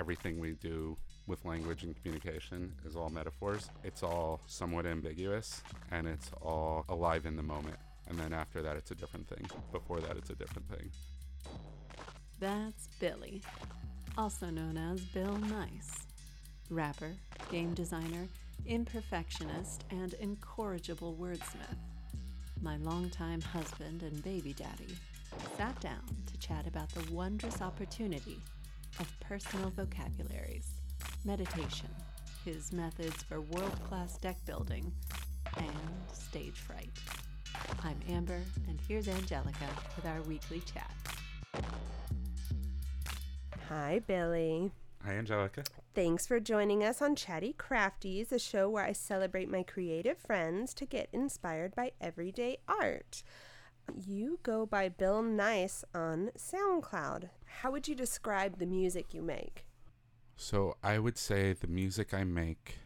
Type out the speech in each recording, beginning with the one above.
everything we do with language and communication is all metaphors. It's all somewhat ambiguous and it's all alive in the moment. And then after that, it's a different thing. Before that, it's a different thing. That's Billy, also known as Bill Nice. Rapper, game designer, imperfectionist, and incorrigible wordsmith. My longtime husband and baby daddy sat down to chat about the wondrous opportunity of personal vocabularies, meditation, his methods for world class deck building, and stage fright. I'm Amber, and here's Angelica with our weekly chat. Hi, Billy. Hi, Angelica. Thanks for joining us on Chatty Crafties, a show where I celebrate my creative friends to get inspired by everyday art. You go by Bill Nice on SoundCloud. How would you describe the music you make? So I would say the music I make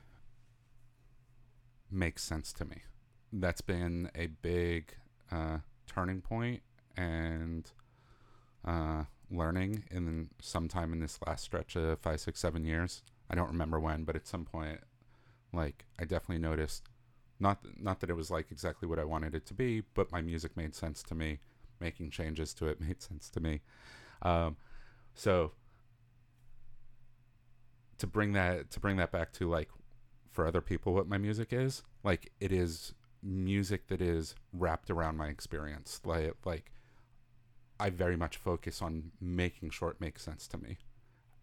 makes sense to me. That's been a big uh, turning point and uh, learning in sometime in this last stretch of five, six, seven years. I don't remember when, but at some point, like I definitely noticed not not that it was like exactly what I wanted it to be, but my music made sense to me. Making changes to it made sense to me. Um, so to bring that to bring that back to like for other people what my music is like it is music that is wrapped around my experience like like I very much focus on making sure it makes sense to me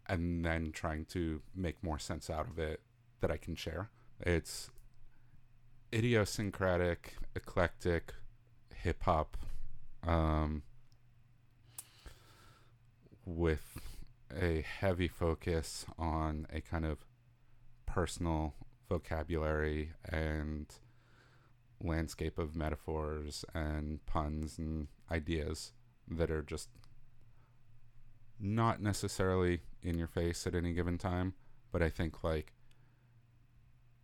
and then trying to make more sense out of it that I can share. It's idiosyncratic, eclectic, hip hop, um, with a heavy focus on a kind of personal vocabulary and landscape of metaphors and puns and ideas that are just not necessarily in your face at any given time, but I think like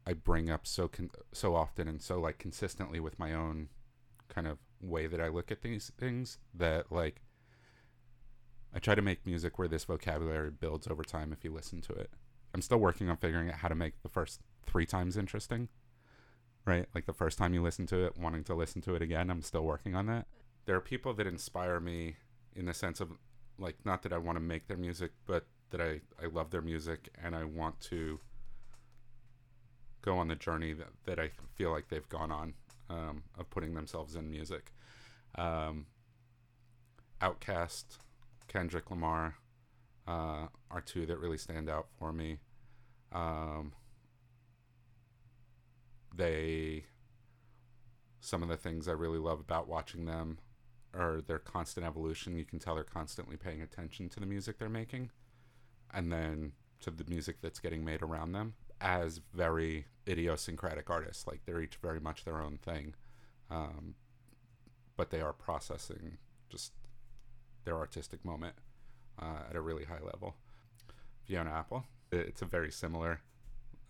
I bring up so con- so often and so like consistently with my own kind of way that I look at these things that like I try to make music where this vocabulary builds over time if you listen to it. I'm still working on figuring out how to make the first 3 times interesting. Right? Like the first time you listen to it, wanting to listen to it again, I'm still working on that. There are people that inspire me in the sense of like not that I want to make their music, but that I I love their music and I want to go on the journey that, that I feel like they've gone on um, of putting themselves in music. Um, Outkast, Kendrick Lamar uh, are two that really stand out for me. Um, they, some of the things I really love about watching them are their constant evolution. You can tell they're constantly paying attention to the music they're making and then to the music that's getting made around them as very idiosyncratic artists. Like they're each very much their own thing, um, but they are processing just their artistic moment uh, at a really high level. Fiona Apple, it's a very similar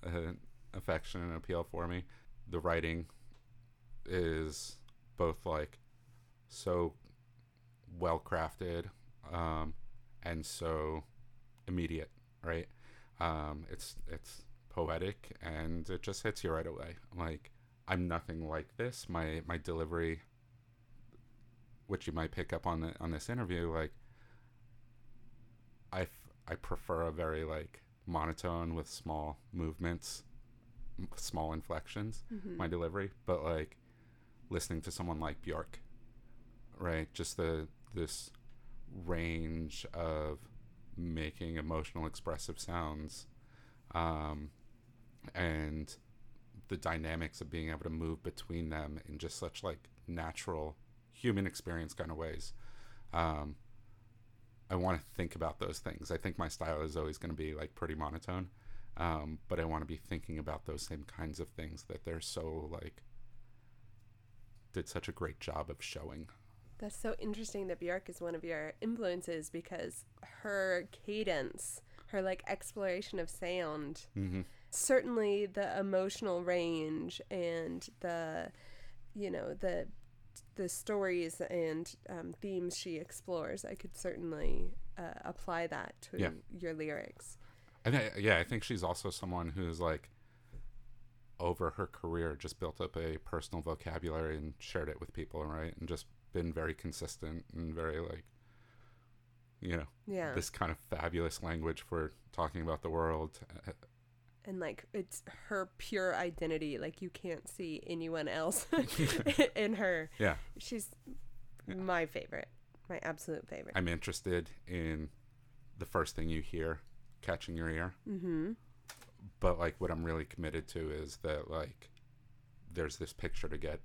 uh, affection and appeal for me. The writing is both like so well crafted um, and so immediate, right? Um, it's it's poetic and it just hits you right away. Like I'm nothing like this. My my delivery, which you might pick up on the on this interview, like I f- I prefer a very like monotone with small movements, m- small inflections. Mm-hmm. My delivery, but like listening to someone like Bjork, right? Just the this range of making emotional expressive sounds um, and the dynamics of being able to move between them in just such like natural human experience kind of ways. Um, i want to think about those things. I think my style is always going to be like pretty monotone um, but i want to be thinking about those same kinds of things that they're so like did such a great job of showing. That's so interesting that Björk is one of your influences because her cadence, her like exploration of sound, mm-hmm. Certainly the emotional range and the, you know, the the stories and um, themes she explores. I could certainly uh, apply that to Yeah. your lyrics. I think, yeah, I think she's also someone who's like over her career just built up a personal vocabulary and shared it with people, right? And just been very consistent and very like, you know, Yeah. this kind of fabulous language for talking about the world. And like it's her pure identity. Like you can't see anyone else in her. Yeah, She's my favorite. My absolute favorite. I'm interested in the first thing you hear catching your ear. mm-hmm. but like what I'm really committed to is that like there's this picture to get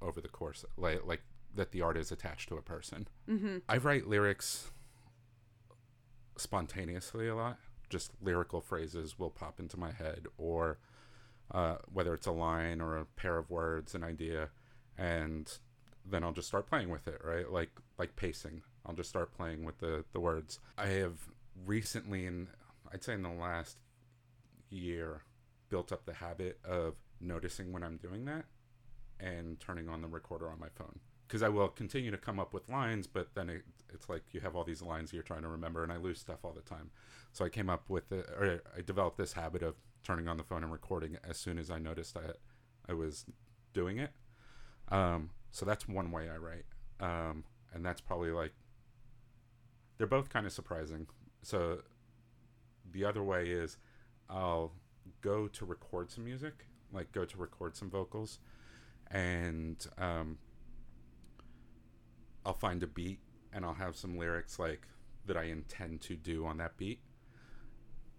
over the course like like that the art is attached to a person. Mm-hmm. I write lyrics spontaneously a lot. Just lyrical phrases will pop into my head or uh, whether it's a line or a pair of words, an idea, and then I'll just start playing with it, right? Like like pacing. I'll just start playing with the the words. I have recently, in I'd say in the last year, built up the habit of noticing when I'm doing that and turning on the recorder on my phone. Because I will continue to come up with lines, but then it, it's like you have all these lines you're trying to remember, and I lose stuff all the time. So I came up with, the, or I developed this habit of turning on the phone and recording as soon as I noticed I, I was doing it. Um, so that's one way I write, um, and that's probably like they're both kind of surprising. So the other way is I'll go to record some music, like go to record some vocals, and um, I'll find a beat and I'll have some lyrics like that I intend to do on that beat.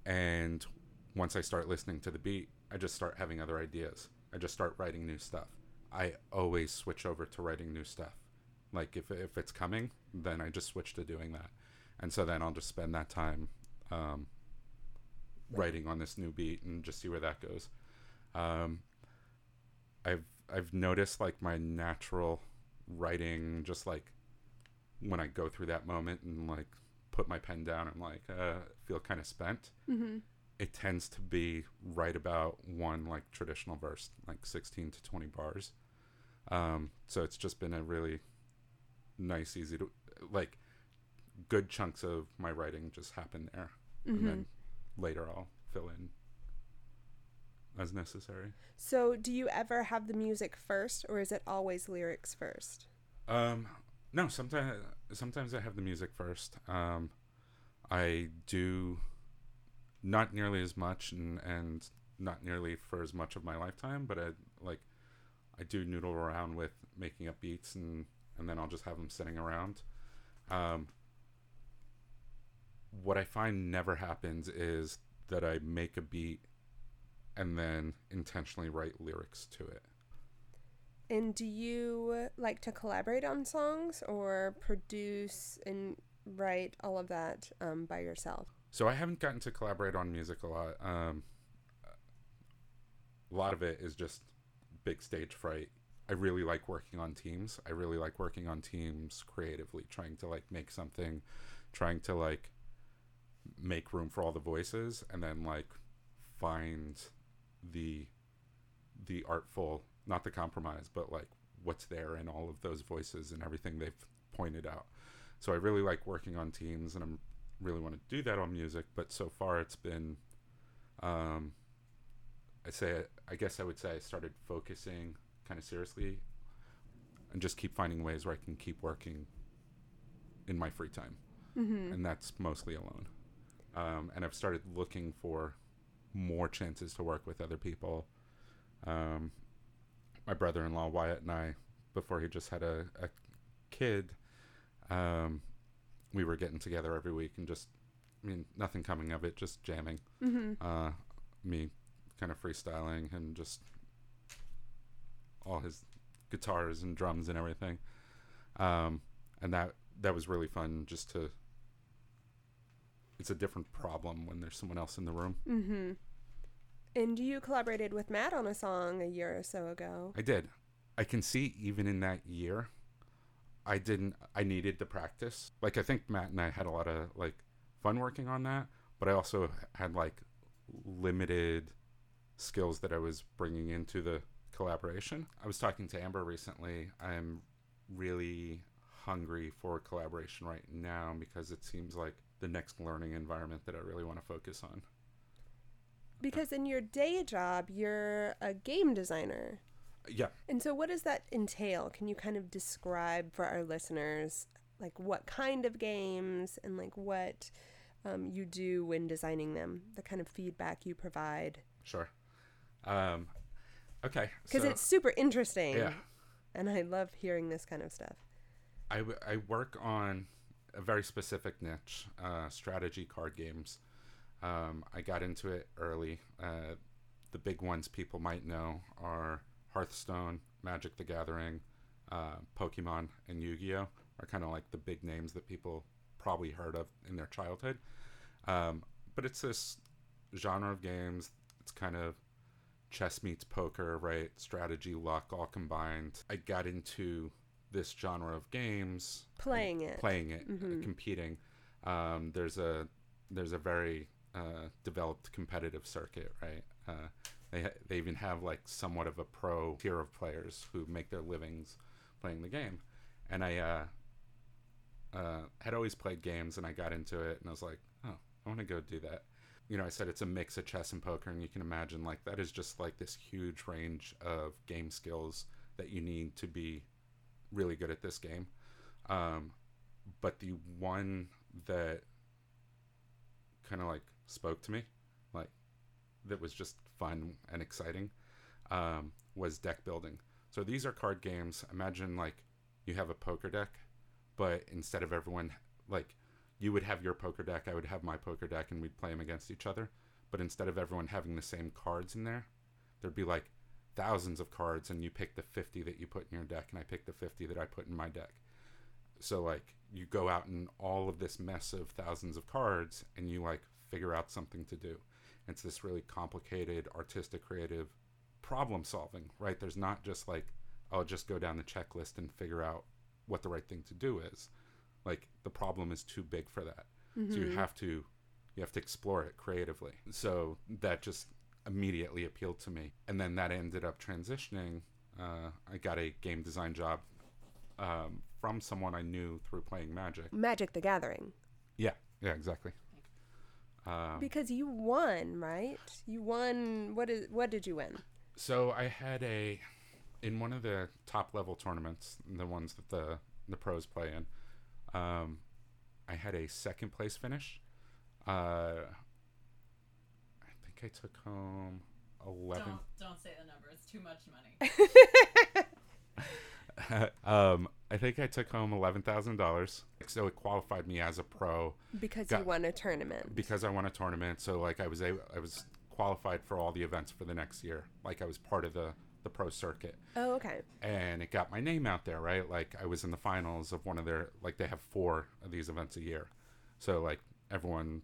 And once I start listening to the beat, I just start having other ideas. I just start writing new stuff. I always switch over to writing new stuff. Like if if it's coming, then I just switch to doing that. And so then I'll just spend that time um, writing on this new beat and just see where that goes. Um, I've I've noticed like my natural writing, just like when I go through that moment and like put my pen down and like uh, feel kind of spent. Mm-hmm. It tends to be right about one like traditional verse, like sixteen to twenty bars. Um, so it's just been a really nice, easy to like good chunks of my writing just happen there, Mm-hmm. and then later I'll fill in as necessary. So, do you ever have the music first, or is it always lyrics first? Um, no, sometimes sometimes I have the music first. Um, I do not nearly as much and and not nearly for as much of my lifetime, but I like I do noodle around with making up beats and and then I'll just have them sitting around. Um, what I find never happens is that I make a beat and then intentionally write lyrics to it. And do you like to collaborate on songs or produce and write all of that um, by yourself? So I haven't gotten to collaborate on music a lot. Um, a lot of it is just big stage fright. I really like working on teams. I really like working on teams creatively, trying to like make something, trying to like make room for all the voices, and then like find the the artful, not the compromise, but like what's there in all of those voices and everything they've pointed out. So I really like working on teams, and I'm really want to do that on music. But so far, it's been, um, I say, I guess I would say I started focusing kind of seriously, and just keep finding ways where I can keep working in my free time, Mm-hmm. and that's mostly alone. Um, and I've started looking for more chances to work with other people. Um, my brother-in-law Wyatt and I, before he just had a, a kid, um, we were getting together every week and just, I mean, nothing coming of it, just jamming. Mm-hmm. Uh, me kind of freestyling and just all his guitars and drums and everything. Um, and that that was really fun just to it's a different problem when there's someone else in the room. Mm-hmm. And you collaborated with Matt on a song a year or so ago. I did. I can see even in that year, I didn't. I needed to practice. Like I think Matt and I had a lot of like fun working on that, but I also had like limited skills that I was bringing into the collaboration. I was talking to Amber recently. I'm really hungry for collaboration right now because it seems like the next learning environment that I really want to focus on. Because in your day job, you're a game designer. Yeah. And so, what does that entail? Can you kind of describe for our listeners, like what kind of games and like what um, you do when designing them, the kind of feedback you provide? Sure. Um, okay. Because so it's super interesting. Yeah. And I love hearing this kind of stuff. I, w- I work on a very specific niche, uh, strategy card games. Um, I got into it early. Uh, the big ones people might know are Hearthstone, Magic the Gathering, uh, Pokemon, and Yu Gi Oh! are kind of like the big names that people probably heard of in their childhood. Um, but it's this genre of games. It's kind of chess meets poker, right? Strategy, luck, all combined. I got into this genre of games, Playing it. playing it, uh, Mhm. competing. Um, there's a there's a very uh, developed competitive circuit, right? Uh, they they even have like somewhat of a pro tier of players who make their livings playing the game, and I uh, uh, had always played games, and I got into it, and I was like, oh, I want to go do that. You know, I said it's a mix of chess and poker, and you can imagine like that is just like this huge range of game skills that you need to be really good at this game. Um, but the one that kind of like spoke to me, like that was just fun and exciting, um, was deck building. So these are card games. Imagine like you have a poker deck, but instead of everyone like you would have your poker deck, I would have my poker deck, and we'd play them against each other. But instead of everyone having the same cards in there, there'd be like thousands of cards, and you pick the 50 that you put in your deck, and I pick the 50 that I put in my deck. So like you go out in all of this mess of thousands of cards, and you like figure out something to do. It's this really complicated, artistic, creative problem solving, right? There's not just like I'll just go down the checklist and figure out what the right thing to do is. Like the problem is too big for that. So you have to you have to explore it creatively. So that just immediately appealed to me. And then that ended up transitioning. Uh, I got a game design job um, from someone I knew through playing Magic. Magic the Gathering. Yeah, yeah, exactly. Um, Because you won, right? You won. What is? What did you win? so I had a in one of the top level tournaments, the ones that the the pros play in. Um, I had a second place finish. Uh, I think I took home eleven. Don't don't say the number. It's too much money. um, I think I took home eleven thousand dollars. So it qualified me as a pro Because Got- you won a tournament. because I won a tournament. So like I was able, I was qualified for all the events for the next year. Like I was part of the the pro circuit, oh, okay. and it got my name out there. Right, like I was in the finals of one of their like they have four of these events a year. So like everyone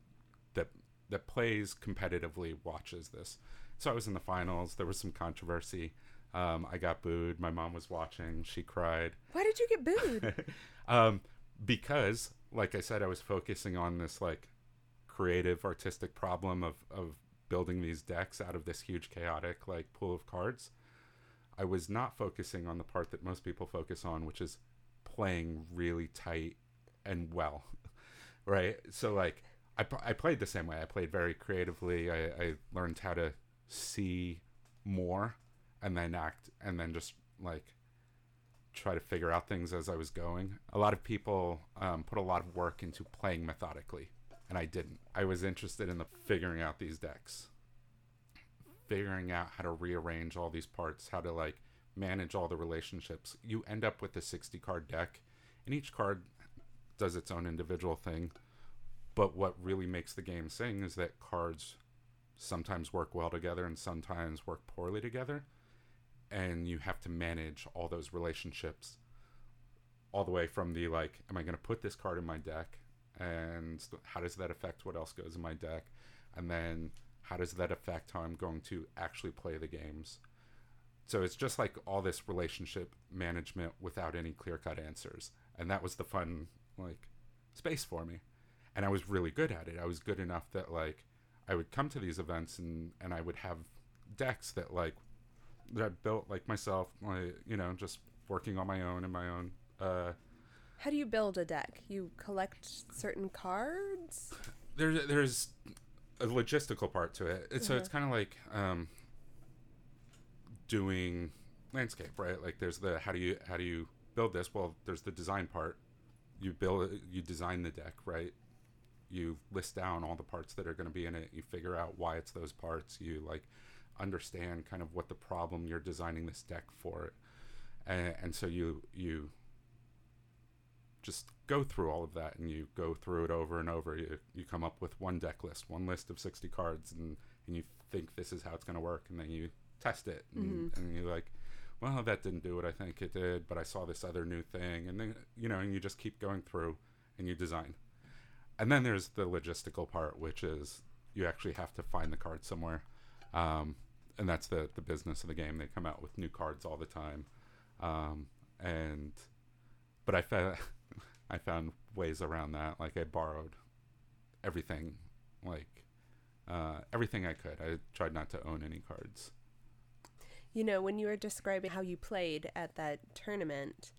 that that plays competitively watches this. So I was in the finals. There was some controversy. Um, I got booed. My mom was watching. She cried. Why did you get booed? um, because, like I said, I was focusing on this like creative, artistic problem of of building these decks out of this huge, chaotic like pool of cards. I was not focusing on the part that most people focus on, which is playing really tight and well, right? So like. I, I played the same way. I played very creatively. I, I learned how to see more and then act and then just like try to figure out things as I was going. A lot of people um, put a lot of work into playing methodically, and I didn't. I was interested in the figuring out these decks, figuring out how to rearrange all these parts, how to like manage all the relationships. You end up with a 60 card deck, and each card does its own individual thing. But what really makes the game sing is that cards sometimes work well together and sometimes work poorly together and you have to manage all those relationships all the way from the like am i going to put this card in my deck? And how does that affect what else goes in my deck? And then how does that affect how i'm going to actually play the games? So it's just like all this relationship management without any clear cut answers. And that was the fun like space for me. And i was really good at it. I was good enough that like i would come to these events and and i would have decks that like that I built like myself, like you know, just working on my own and my own. Uh, How do you build a deck? You collect certain cards? there's there's a logistical part to it. It's, So it's kind of like um, doing landscape, right? Like there's the how do you how do you build this? Well, there's the design part. You build you design the deck, right? You list down all the parts that are going to be in it. You figure out why it's those parts. You like understand kind of what the problem you're designing this deck for, and, and so you you just go through all of that and you go through it over and over. You you come up with one deck list, one list of sixty cards, and and you think this is how it's going to work, and then you test it, and, mm-hmm. and you're like, well, that didn't do what I think it did, but I saw this other new thing, and then you know, and you just keep going through and you design. And then there's the logistical part, which is you actually have to find the card somewhere, um, and that's the the business of the game. They come out with new cards all the time, um, and but I found I found ways around that. Like I borrowed everything, like uh, everything I could. I tried not to own any cards. You know, when you were describing how you played at that tournament,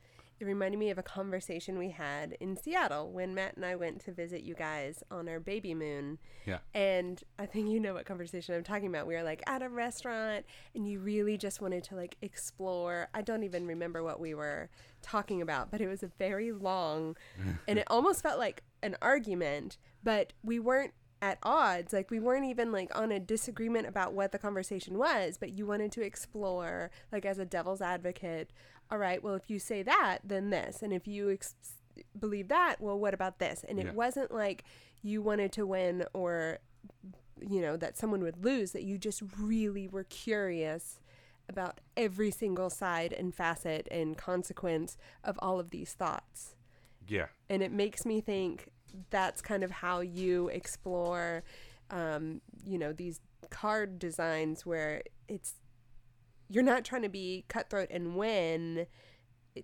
it reminded me of a conversation we had in Seattle when Matt and I went to visit you guys on our baby moon. Yeah. And I think you know what conversation I'm talking about. We were like at a restaurant and you really just wanted to like explore. I don't even remember what we were talking about, but it was a very long and it almost felt like an argument, but we weren't at odds. Like we weren't even like on a disagreement about what the conversation was, but you wanted to explore like as a devil's advocate. All right, well if you say that, then this, and if you ex- believe that, well what about this? And it Yeah. wasn't like you wanted to win or you know that someone would lose that you just really were curious about every single side and facet and consequence of all of these thoughts Yeah. and it makes me think that's kind of how you explore um, you know these card designs where it's you're not trying to be cutthroat and win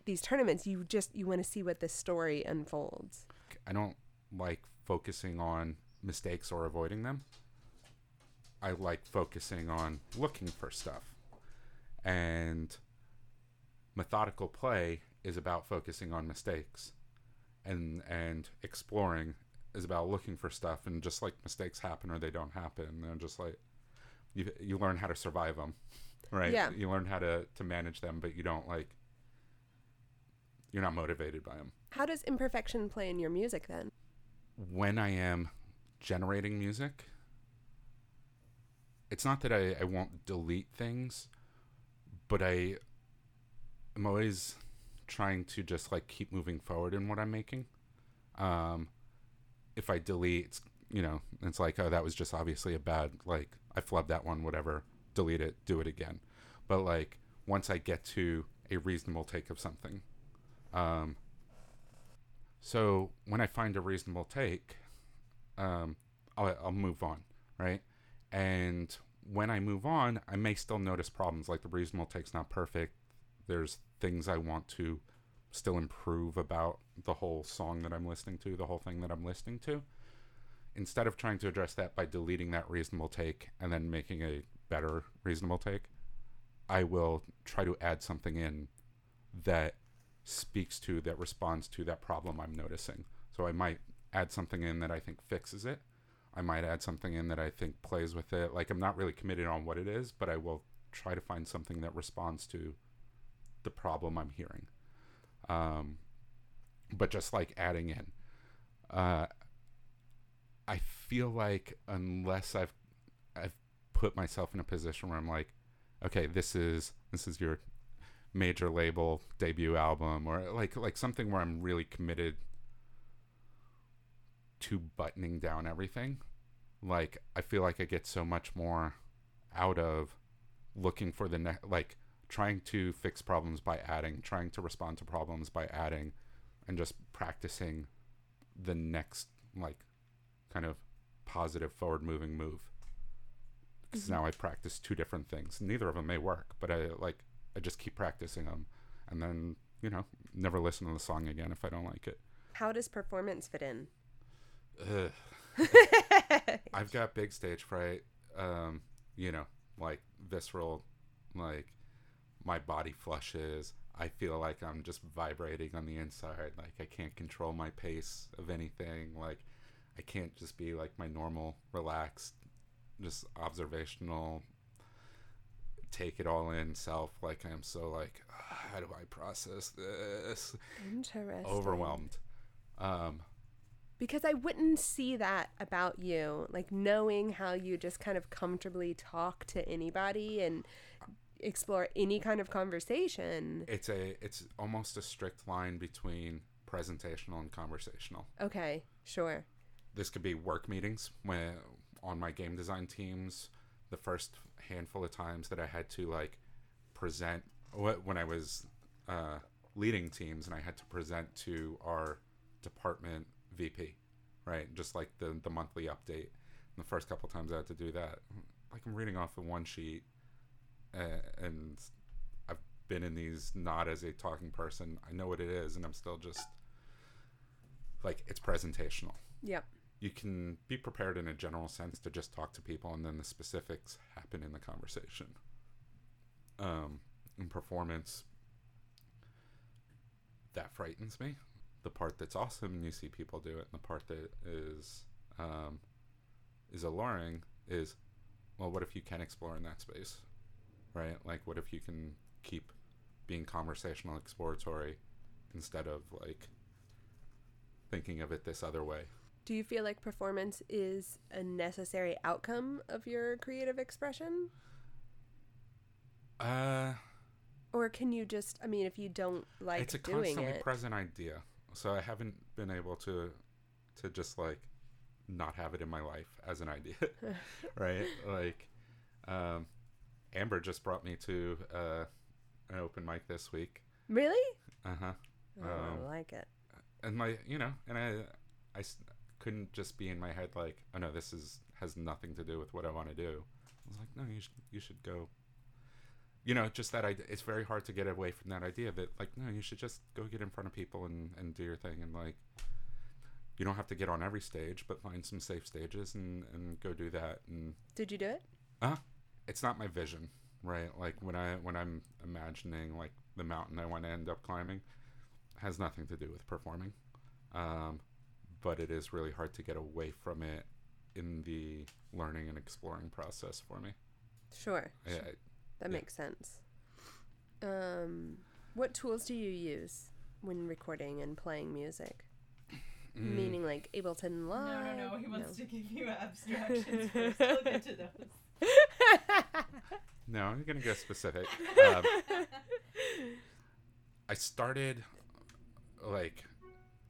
these tournaments you just you want to see what the story unfolds I don't like focusing on mistakes or avoiding them. I like focusing on looking for stuff. And methodical play is about focusing on mistakes. And and exploring is about looking for stuff and just like mistakes happen or they don't happen, they're just like you you learn how to survive them. Right? Yeah. You learn how to to manage them, but you don't like you're not motivated by them. how does imperfection play in your music then when I am generating music, it's not that I, I won't delete things, but I am always trying to just like keep moving forward in what I'm making. Um, if I delete, you know, it's like, oh, that was just obviously a bad, like, I flubbed that one, whatever, delete it, do it again. But like, once I get to a reasonable take of something, um, so when I find a reasonable take, um, I'll, I'll move on, right? And when I move on, I may still notice problems. Like the reasonable take's not perfect. There's things I want to still improve about the whole song that I'm listening to, the whole thing that I'm listening to. Instead of trying to address that by deleting that reasonable take and then making a better reasonable take, I will try to add something in that speaks to that responds to that problem I'm noticing. So I might add something in that I think fixes it. I might add something in that I think plays with it. Like I'm not really committed on what it is, but I will try to find something that responds to the problem I'm hearing. Um, but just like adding in, uh, I feel like unless I've put myself in a position where I'm like, okay, this is this is your major label debut album or like like something where I'm really committed to buttoning down everything. Like I feel like I get so much more out of looking for the next like trying to fix problems by adding, trying to respond to problems by adding and just practicing the next like kind of positive forward moving move. Because now I practice two different things. Neither of them may work, but I like I just keep practicing them, and then you know never listen to the song again if I don't like it. how does performance fit in Ugh. I've got big stage fright. Um, you know, like visceral, like my body flushes. I feel like I'm just vibrating on the inside. Like I can't control my pace of anything. Like I can't just be like my normal, relaxed just observational take it all in self like i'm so like "Ah, how do i process this Interesting. overwhelmed um Because I wouldn't see that about you, like knowing how you just kind of comfortably talk to anybody and explore any kind of conversation. it's a it's almost a strict line between presentational and conversational Okay, sure. this could be work meetings when on my game design teams the first handful of times that i had to like present when i was uh, leading teams and i had to present to our department vp right? Just like the the monthly update. The first couple times i had to do that like i'm reading off of one sheet uh, and i've been in these not as a talking person. I know what it is and i'm still just like it's presentational. Yep. You can be prepared in a general sense to just talk to people and then the specifics happen in the conversation. Um in performance that frightens me. The part that's awesome and you see people do it and the part that is um is alluring is well what if you can explore in that space right? Like what if you can keep being conversational exploratory instead of like thinking of it this other way Do you feel like performance is a necessary outcome of your creative expression? uh Or can you just, I mean, if you don't like it? it's a constantly it, present idea so i haven't been able to to just like not have it in my life as an idea right like um amber just brought me to uh an open mic this week really? uh-huh Oh, Um, I like it. and my you know and i i couldn't just be in my head like oh no this is has nothing to do with what i want to do. I was like no you should you should go. You know just that idea it's very hard to get away from that idea that like no you should just go get in front of people and and do your thing and like you don't have to get on every stage but find some safe stages and and go do that and Did you do it? uh it's not my vision right? Like when i when i'm imagining like the mountain i want to end up climbing has nothing to do with performing. Um but it is really hard to get away from it in the learning and exploring process for me Sure. I, sure. I, That yeah. makes sense. Um, what tools do you use when recording and playing music? mm, Meaning like Ableton Live? No, no, no. He wants No. to give you abstractions first. We'll get to those. no i'm gonna go specific um, i started like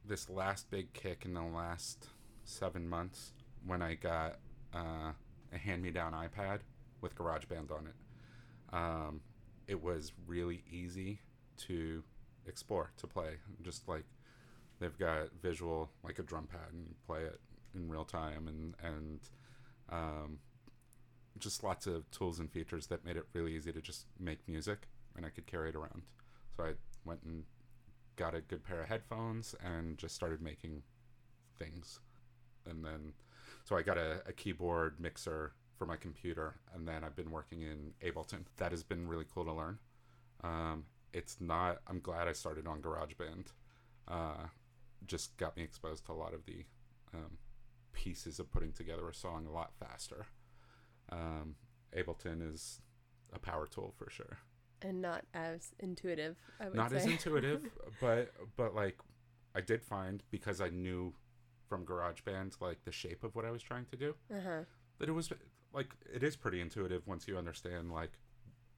this last big kick in the last seven months when I got uh, a hand-me-down iPad with GarageBand on it. Um, it was really easy to explore, to play. Just like they've got visual, like a drum pad, and you play it in real time, and and um, just lots of tools and features that made it really easy to just make music, and I could carry it around. So I went and got a good pair of headphones and just started making things. And then, so I got a, a keyboard mixer for my computer, and then I've been working in Ableton. That has been really cool to learn. Um, it's not, I'm glad I started on GarageBand. Uh, just got me exposed to a lot of the um, pieces of putting together a song a lot faster. Um, Ableton is a power tool for sure and not as intuitive. I would say. not say. as intuitive but but like i did find because i knew from garageband like the shape of what i was trying to do uh huh. that it was like it is pretty intuitive once you understand like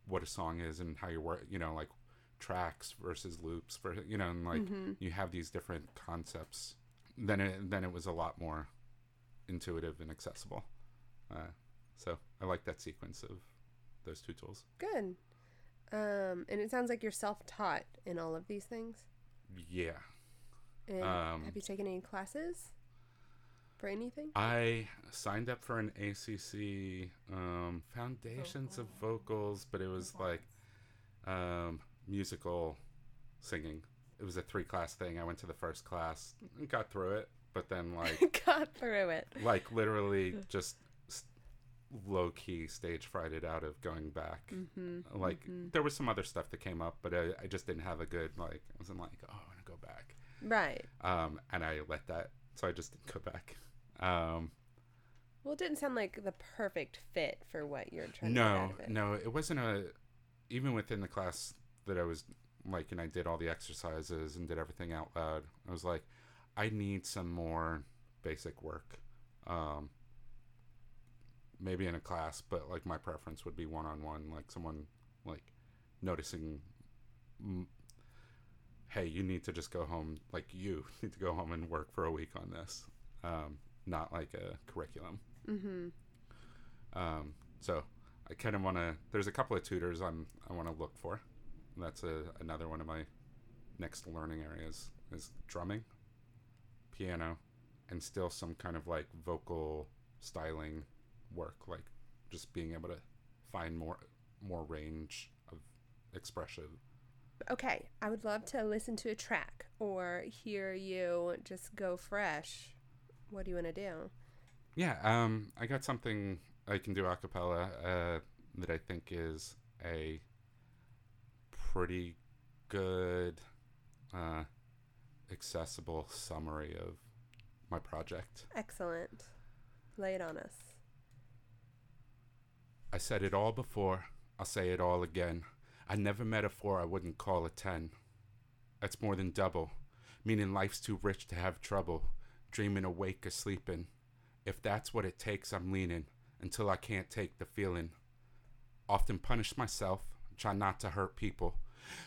what a song is and how you work you know like tracks versus loops for you know and like Mhm. you have these different concepts then it then it was a lot more intuitive and accessible uh, so i like that sequence of those two tools Good. Um, and it sounds like you're self-taught in all of these things. yeah And Um, have you taken any classes for anything? I signed up for an ACC um, Foundations of Vocals, but it was like um, musical singing. It was a three class thing. I went to the first class, and got through it, but then like Got through it. like literally just s- low key stage frighted out of going back. Mm-hmm. Like there was some other stuff that came up, but I, I just didn't have a good like. I wasn't like, oh, I want to go back Right. um, and I let that, so I just didn't go back. Um, Well, it didn't sound like the perfect fit for what you're trying to no of it. no it wasn't a even within the class that i was like and i did all the exercises and did everything out loud i was like i need some more basic work um maybe in a class but like my preference would be one-on-one like someone like noticing hey you need to just go home like you need to go home and work for a week on this um not like a curriculum Mm-hmm. um, so I kind of want to. There's a couple of tutors I'm I want to look for. That's a, another one of my next learning areas is drumming, piano, and still some kind of like vocal styling work, like just being able to find more more range of expression. Okay, I would love to listen to a track or hear you just go fresh. What do you want to do? Yeah, um, I got something I can do a cappella uh, that I think is a pretty good, uh, accessible summary of my project. Excellent. Lay it on us. I said it all before, I'll say it all again. I never met a four I wouldn't call a ten. That's more than double, meaning life's too rich to have trouble, dreaming awake or sleeping. If that's what it takes, I'm leaning until I can't take the feeling. Often punish myself, try not to hurt people.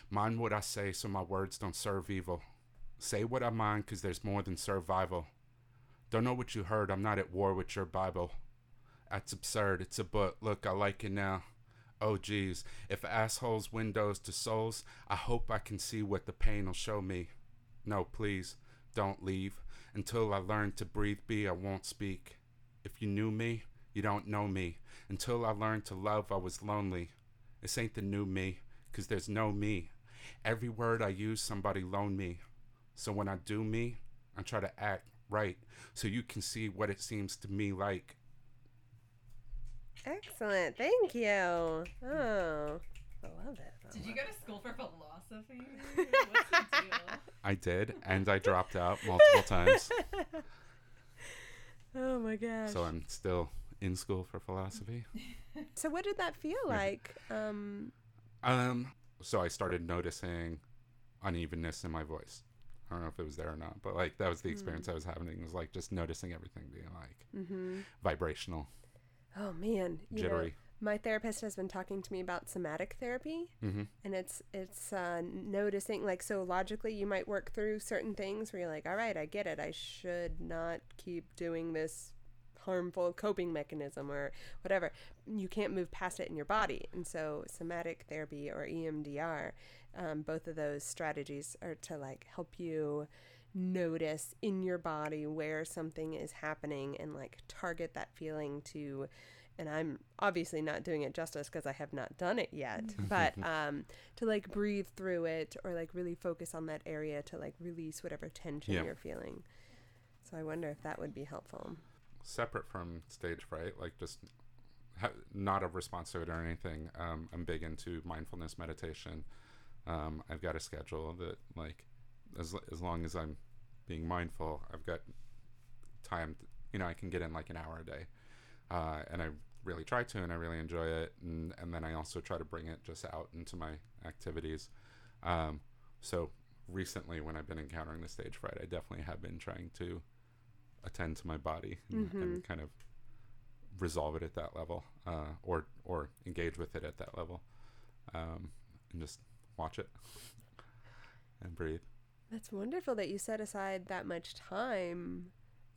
Mind what I say so my words don't serve evil. Say what I mind, 'cause there's more than survival. Don't know what you heard, I'm not at war with your Bible. That's absurd, it's a book. Look, I like it now. Oh, geez, if assholes windows to souls, I hope I can see what the pain will show me. No, please, don't leave. Until I learn to breathe be, I won't speak. If you knew me, you don't know me. Until I learned to love, I was lonely. This ain't the new me, 'cause there's no me. Every word I use, somebody loan me. So when I do me, I try to act right so you can see what it seems to me like. Excellent. Thank you. Oh, I love it. I Did you go to school for philosophy? What's the deal? I did, and I dropped out multiple times. Oh my gosh. So I'm still in school for philosophy. So what did that feel like? Um, Um, so I started noticing unevenness in my voice. I don't know if it was there or not, but like that was the experience I was having. Was like just noticing everything being like mhm. vibrational, Oh man, you know, jittery. my therapist has been talking to me about somatic therapy, mm-hmm. and it's it's uh, noticing like so logically you might work through certain things where you're like, all right, I get it. I should not keep doing this harmful coping mechanism or whatever. You can't move past it in your body, and so somatic therapy or EMDR, um, both of those strategies are to like help you notice in your body where something is happening and like target that feeling to and I'm obviously not doing it justice because I have not done it yet, but um, to like breathe through it or like really focus on that area to like release whatever tension Yeah. you're feeling. So I wonder if that would be helpful. Separate from stage fright, like just ha- not a response to it or anything. Um, I'm big into mindfulness meditation. Um, I've got a schedule that like as as long as I'm being mindful, I've got time. To, you know, I can get in like an hour a day, uh, and I really try to, and I really enjoy it. And and then I also try to bring it just out into my activities. Um, so recently, when I've been encountering the stage fright, I definitely have been trying to attend to my body and, and kind of resolve it at that level, uh, or or engage with it at that level, um, and just watch it and breathe. That's wonderful that you set aside that much time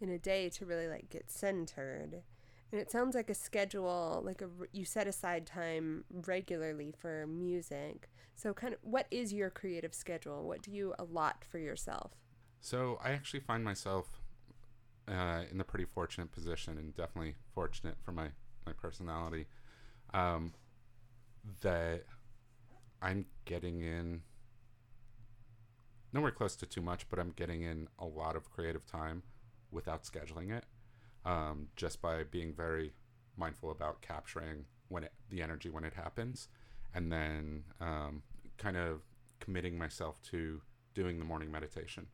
in a day to really like get centered. And it sounds like a schedule, like a you set aside time regularly for music. So kind of what is your creative schedule? What do you allot for yourself? So I actually find myself uh, in the pretty fortunate position, and definitely fortunate for my my personality, um, that I'm getting in nowhere close to too much, but I'm getting in a lot of creative time without scheduling it, um, just by being very mindful about capturing when it, the energy when it happens, and then um, kind of committing myself to doing the morning meditation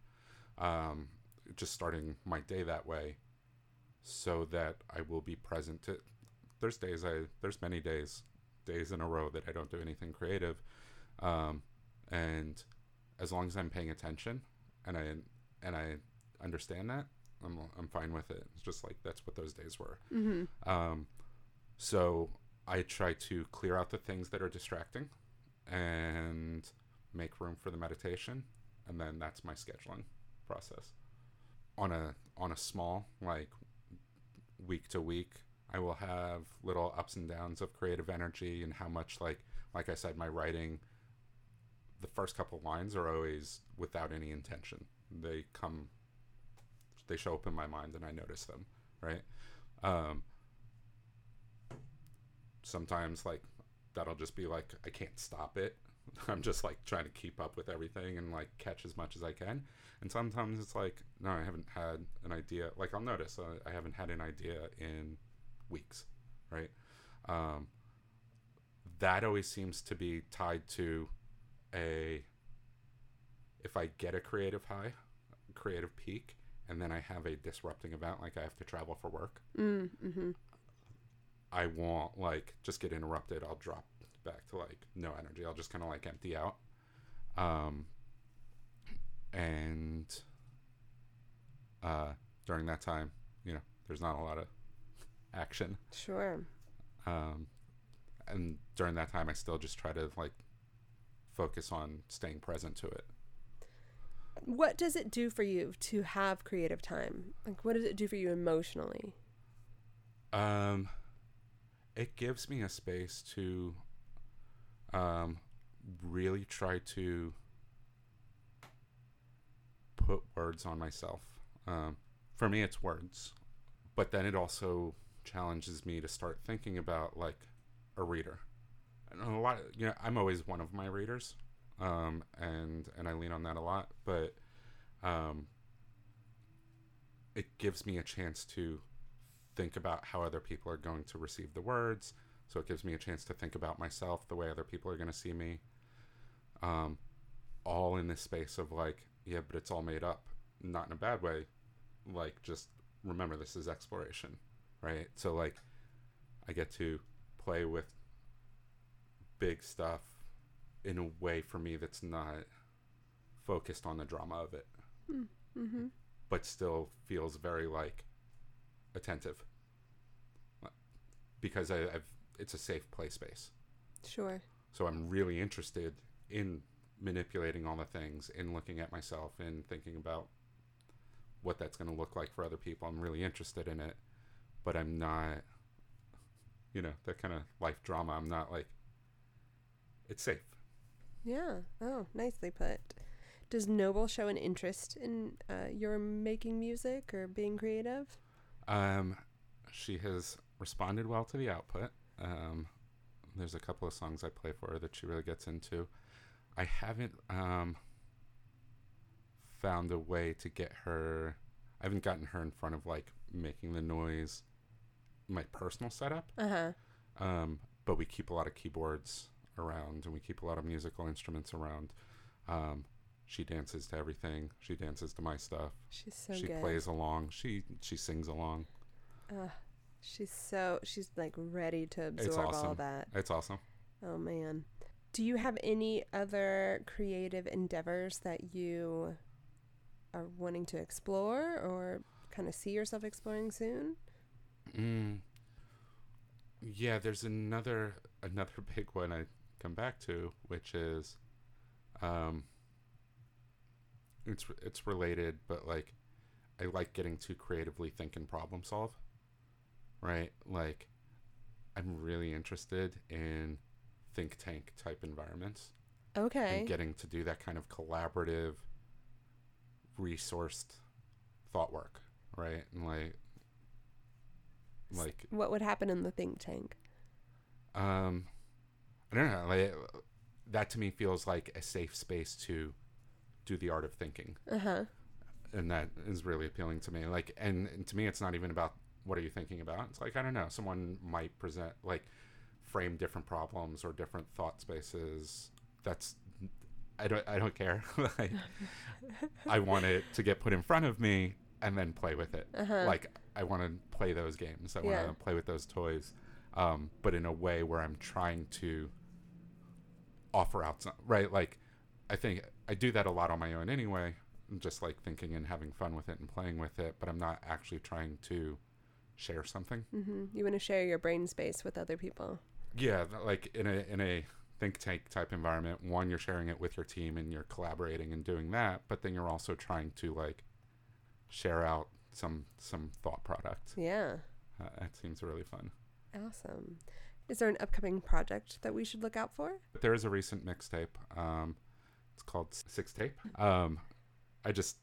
um, just starting my day that way so that I will be present. To, there's days I there's many days days in a row that I don't do anything creative, um, and as long as I'm paying attention and I and I understand that, I'm I'm fine with it. It's just like that's what those days were. Mm-hmm. Um, so I try to clear out the things that are distracting and make room for the meditation, and then that's my scheduling process. On a on a small like week to week, I will have little ups and downs of creative energy and how much like like I said, my writing. The first couple lines are always without any intention. They come, they show up in my mind, and I notice them. Right. Um, sometimes like that'll just be like I can't stop it. I'm just like trying to keep up with everything and like catch as much as I can. And sometimes it's like no, I haven't had an idea. Like I'll notice uh, I haven't had an idea in weeks, right? Um, that always seems to be tied to a if I get a creative high, creative peak, and then I have a disrupting event like I have to travel for work. Mm, mm-hmm. I won't like just get interrupted. I'll drop back to like no energy. I'll just kind of like empty out. Um, and uh, during that time, you know, there's not a lot of action. Sure. Um, and during that time, I still just try to like focus on staying present to it. What does it do for you to have creative time? Like, what does it do for you emotionally? Um, it gives me a space to um, really try to put words on myself. Um, for me, it's words, but then it also challenges me to start thinking about like a reader. A lot, you know, I'm always one of my readers, um, and and I lean on that a lot. But um, it gives me a chance to think about how other people are going to receive the words. So it gives me a chance to think about myself, the way other people are going to see me. Um, all in this space of like, yeah, but it's all made up, not in a bad way. Like, just remember this is exploration, right? So, like, I get to play with big stuff in a way for me that's not focused on the drama of it, Mm-hmm. but still feels very like attentive because I, I've it's a safe play space. Sure. So I'm really interested in manipulating all the things, in looking at myself, and thinking about what that's going to look like for other people. I'm really interested in it, but I'm not, you know, that kind of life drama. I'm not like, it's safe. Yeah. Oh, nicely put. Does Noble show an interest in uh, your making music or being creative? Um, she has responded well to the output. Um, there's a couple of songs I play for her that she really gets into. I haven't um, found a way to get her. I haven't gotten her in front of like making the noise, my personal setup. Uh huh. Um, but we keep a lot of keyboards around and we keep a lot of musical instruments around. Um, she dances to everything. She dances to my stuff. She's so she good. plays along. She she sings along. Uh, she's so she's like ready to absorb all that. It's awesome. Oh man. Do you have any other creative endeavors that you are wanting to explore or kind of see yourself exploring soon? Mm. Yeah, there's another another big one I come back to, which is, um, it's it's related, but like, I like getting to creatively think and problem solve. Right, like, I'm really interested in think tank type environments Okay. and getting to do that kind of collaborative, resourced thought work. Right, and like, like what would happen in the think tank? Um, I don't know. Like that to me feels like a safe space to do the art of thinking, Uh huh. and that is really appealing to me. Like, and, and to me, it's not even about what are you thinking about. It's like I don't know. Someone might present like frame different problems or different thought spaces. That's I don't I don't care. like, I want it to get put in front of me, and then play with it. Uh-huh. Like I want to play those games. I want Yeah. to play with those toys, um, but in a way where I'm trying to offer out some right. Like I think I do that a lot on my own anyway. I'm just like thinking and having fun with it and playing with it, but I'm not actually trying to share something. hmm You want to share your brain space with other people. Yeah, like in a in a think tank type environment, one you're sharing it with your team and you're collaborating and doing that, but then you're also trying to like share out some some thought product. Yeah. Uh, that seems really fun. Awesome. Is there an upcoming project that we should look out for? There is a recent mixtape. Um, it's called Six Tape. Um, I just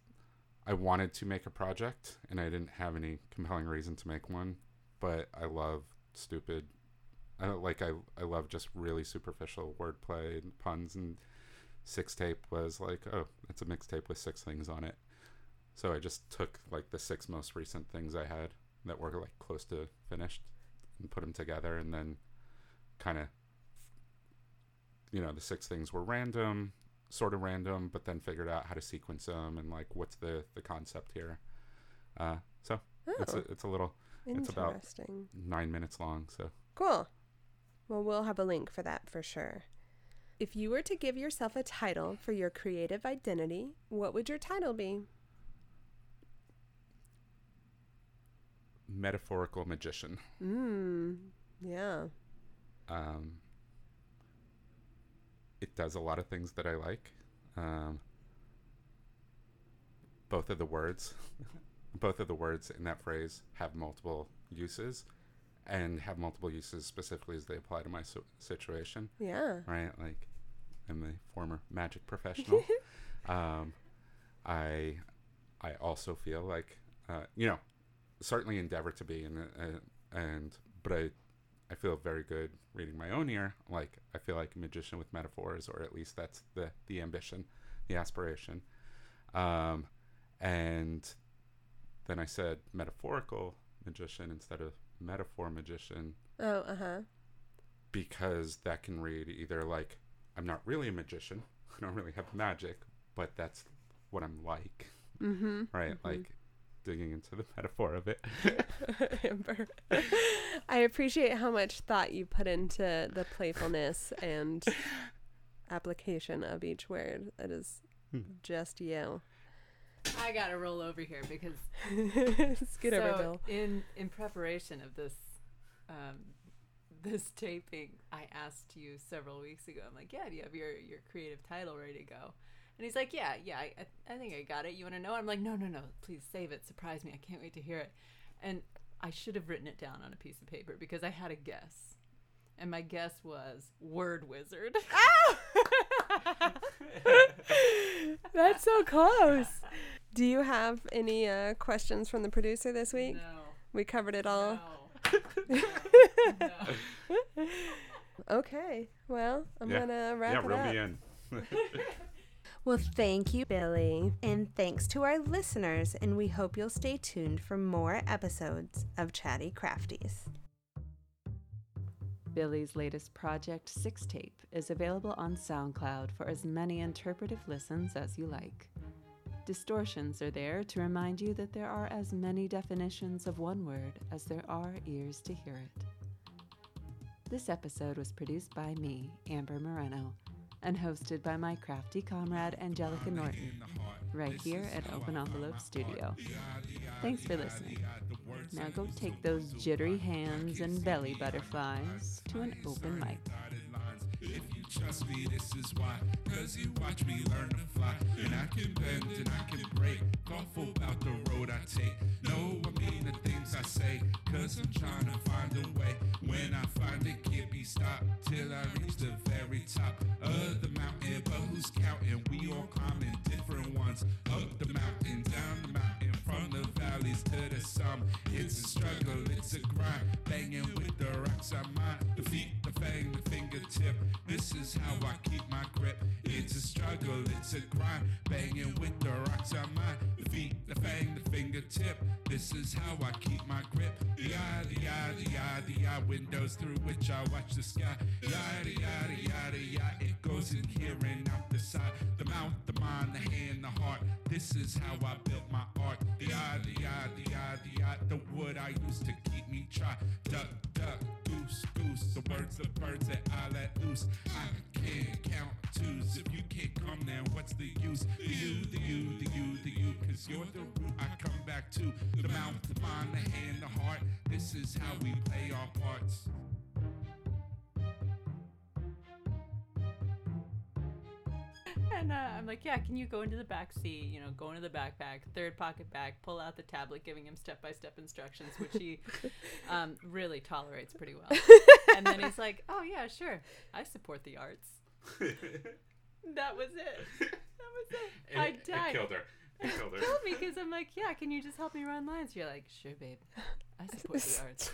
I wanted to make a project and I didn't have any compelling reason to make one, but I love stupid. I don't- like I I love just really superficial wordplay and puns and Six Tape was like oh it's a mixtape with six things on it. So I just took like the six most recent things I had that were like close to finished and put them together and then kind of you know the six things were random sort of random but then figured out how to sequence them and like what's the the concept here uh so it's a, Oh, it's a little it's about- nine minutes long so Cool. Well, we'll have a link for that for sure. If you were to give yourself a title for your creative identity, what would your title be? Metaphorical magician Mmm. Yeah. um it does a lot of things that i like um both of the words both of the words in that phrase have multiple uses and have multiple uses specifically as they apply to my si- situation Yeah. right? Like, I'm a former magic professional. um, I, I also feel like, uh, you know, certainly endeavor to be, and uh, and but I, I feel very good reading my own ear. Like, I feel like a magician with metaphors, or at least that's the the ambition, the aspiration. Um, and then I said metaphorical magician instead of metaphor magician Oh, uh huh. because that can read either like I'm not really a magician, I don't really have magic, but that's what I'm like, Mm-hmm. right? Like digging into the metaphor of it. Amber. I appreciate how much thought you put into the playfulness and application of each word. That is Hmm. just you. I gotta roll over here because Scoot over, so Bill. in in preparation of this um, this taping, I asked you several weeks ago. I'm like, yeah, do you have your your creative title ready to go? And he's like, yeah, yeah, I, I, I think I got it. You want to know? I'm like, no, no, no, please save it. Surprise me. I can't wait to hear it. And I should have written it down on a piece of paper because I had a guess. And my guess was word wizard. That's so close. Do you have any uh, questions from the producer this week? no. We covered it all. No. no. Okay. Well, I'm Yeah. gonna wrap yeah, it up. Yeah, reel me in. Well, thank you, Billy. And thanks to our listeners, and we hope you'll stay tuned for more episodes of Chatty Crafties. Billy's latest project, Six Tape, is available on SoundCloud for as many interpretive listens as you like. Distortions are there to remind you that there are as many definitions of one word as there are ears to hear it. This episode was produced by me, Amber Moreno, and hosted by my crafty comrade Angelica Norton, right here at Open Envelope Studio. Thanks for listening. Now go take those jittery hands and belly butterflies to an open mic. If you trust me, this is why. Cause you watch me learn to fly. And I can bend and I can break. Thoughtful about the road I take. No, I mean the things I say. Cause I'm trying to find a way. When I find it, can't be stopped. Till I reach the very top who's counting? We all climbing different ones. Up the mountain, down the mountain. From the valleys to the sun. It's a struggle, it's a grind. Banging with the rocks I mine. The feet, the the fingertip. This is how I keep my grip. It's a struggle, it's a grind. Banging with the rocks mine. The feet, the fang, the fingertip. This is how I keep my grip. Yada yada yada yada. Windows through which I watch the sky. Yada yada yada yada. It goes in here and out the side. The mouth, the mind, the hand, the heart. This is how I built my art. The eye, the eye, the eye, the eye, the wood I used to keep me try. Duck, duck, goose, goose. The words of birds that I let loose. I can't count twos. If you can't come now, what's the use? The you, the you, the you, the you. Cause you're the root I come back to. The mouth, the mind, the hand, the heart. This is how we play our parts. And uh, I'm like, yeah, can you go into the back seat? You know, go into the backpack, third pocket bag, pull out the tablet, giving him step by step instructions, which he um, really tolerates pretty well. And then he's like, oh yeah, sure, I support the arts. That was it. That was it. I died. her. It killed her. Killed me because I'm like, yeah, can you just help me run lines? You're like, sure, babe. I support the arts.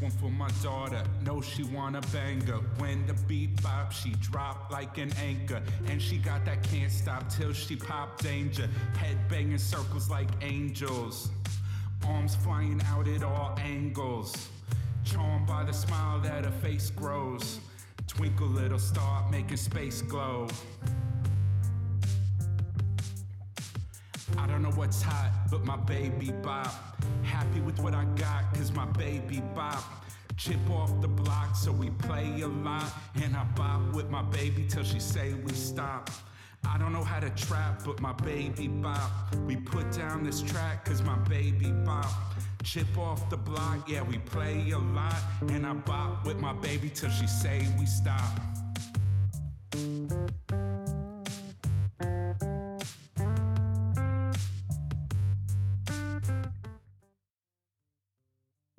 One for my daughter. Know she wanna banger. When the beat bop, she drop like an anchor. And she got that can't stop till she pop danger. Head banging circles like angels. Arms flying out at all angles. Charmed by the smile that her face grows. Twinkle little star making space glow. I don't know what's hot, but my baby bop. Happy with what I got, cause my baby bop. Chip off the block, so we play a lot. And I bop with my baby till she say we stop. I don't know how to trap, but my baby bop. We put down this track, cause my baby bop. Chip off the block, yeah, we play a lot. And I bop with my baby till she say we stop.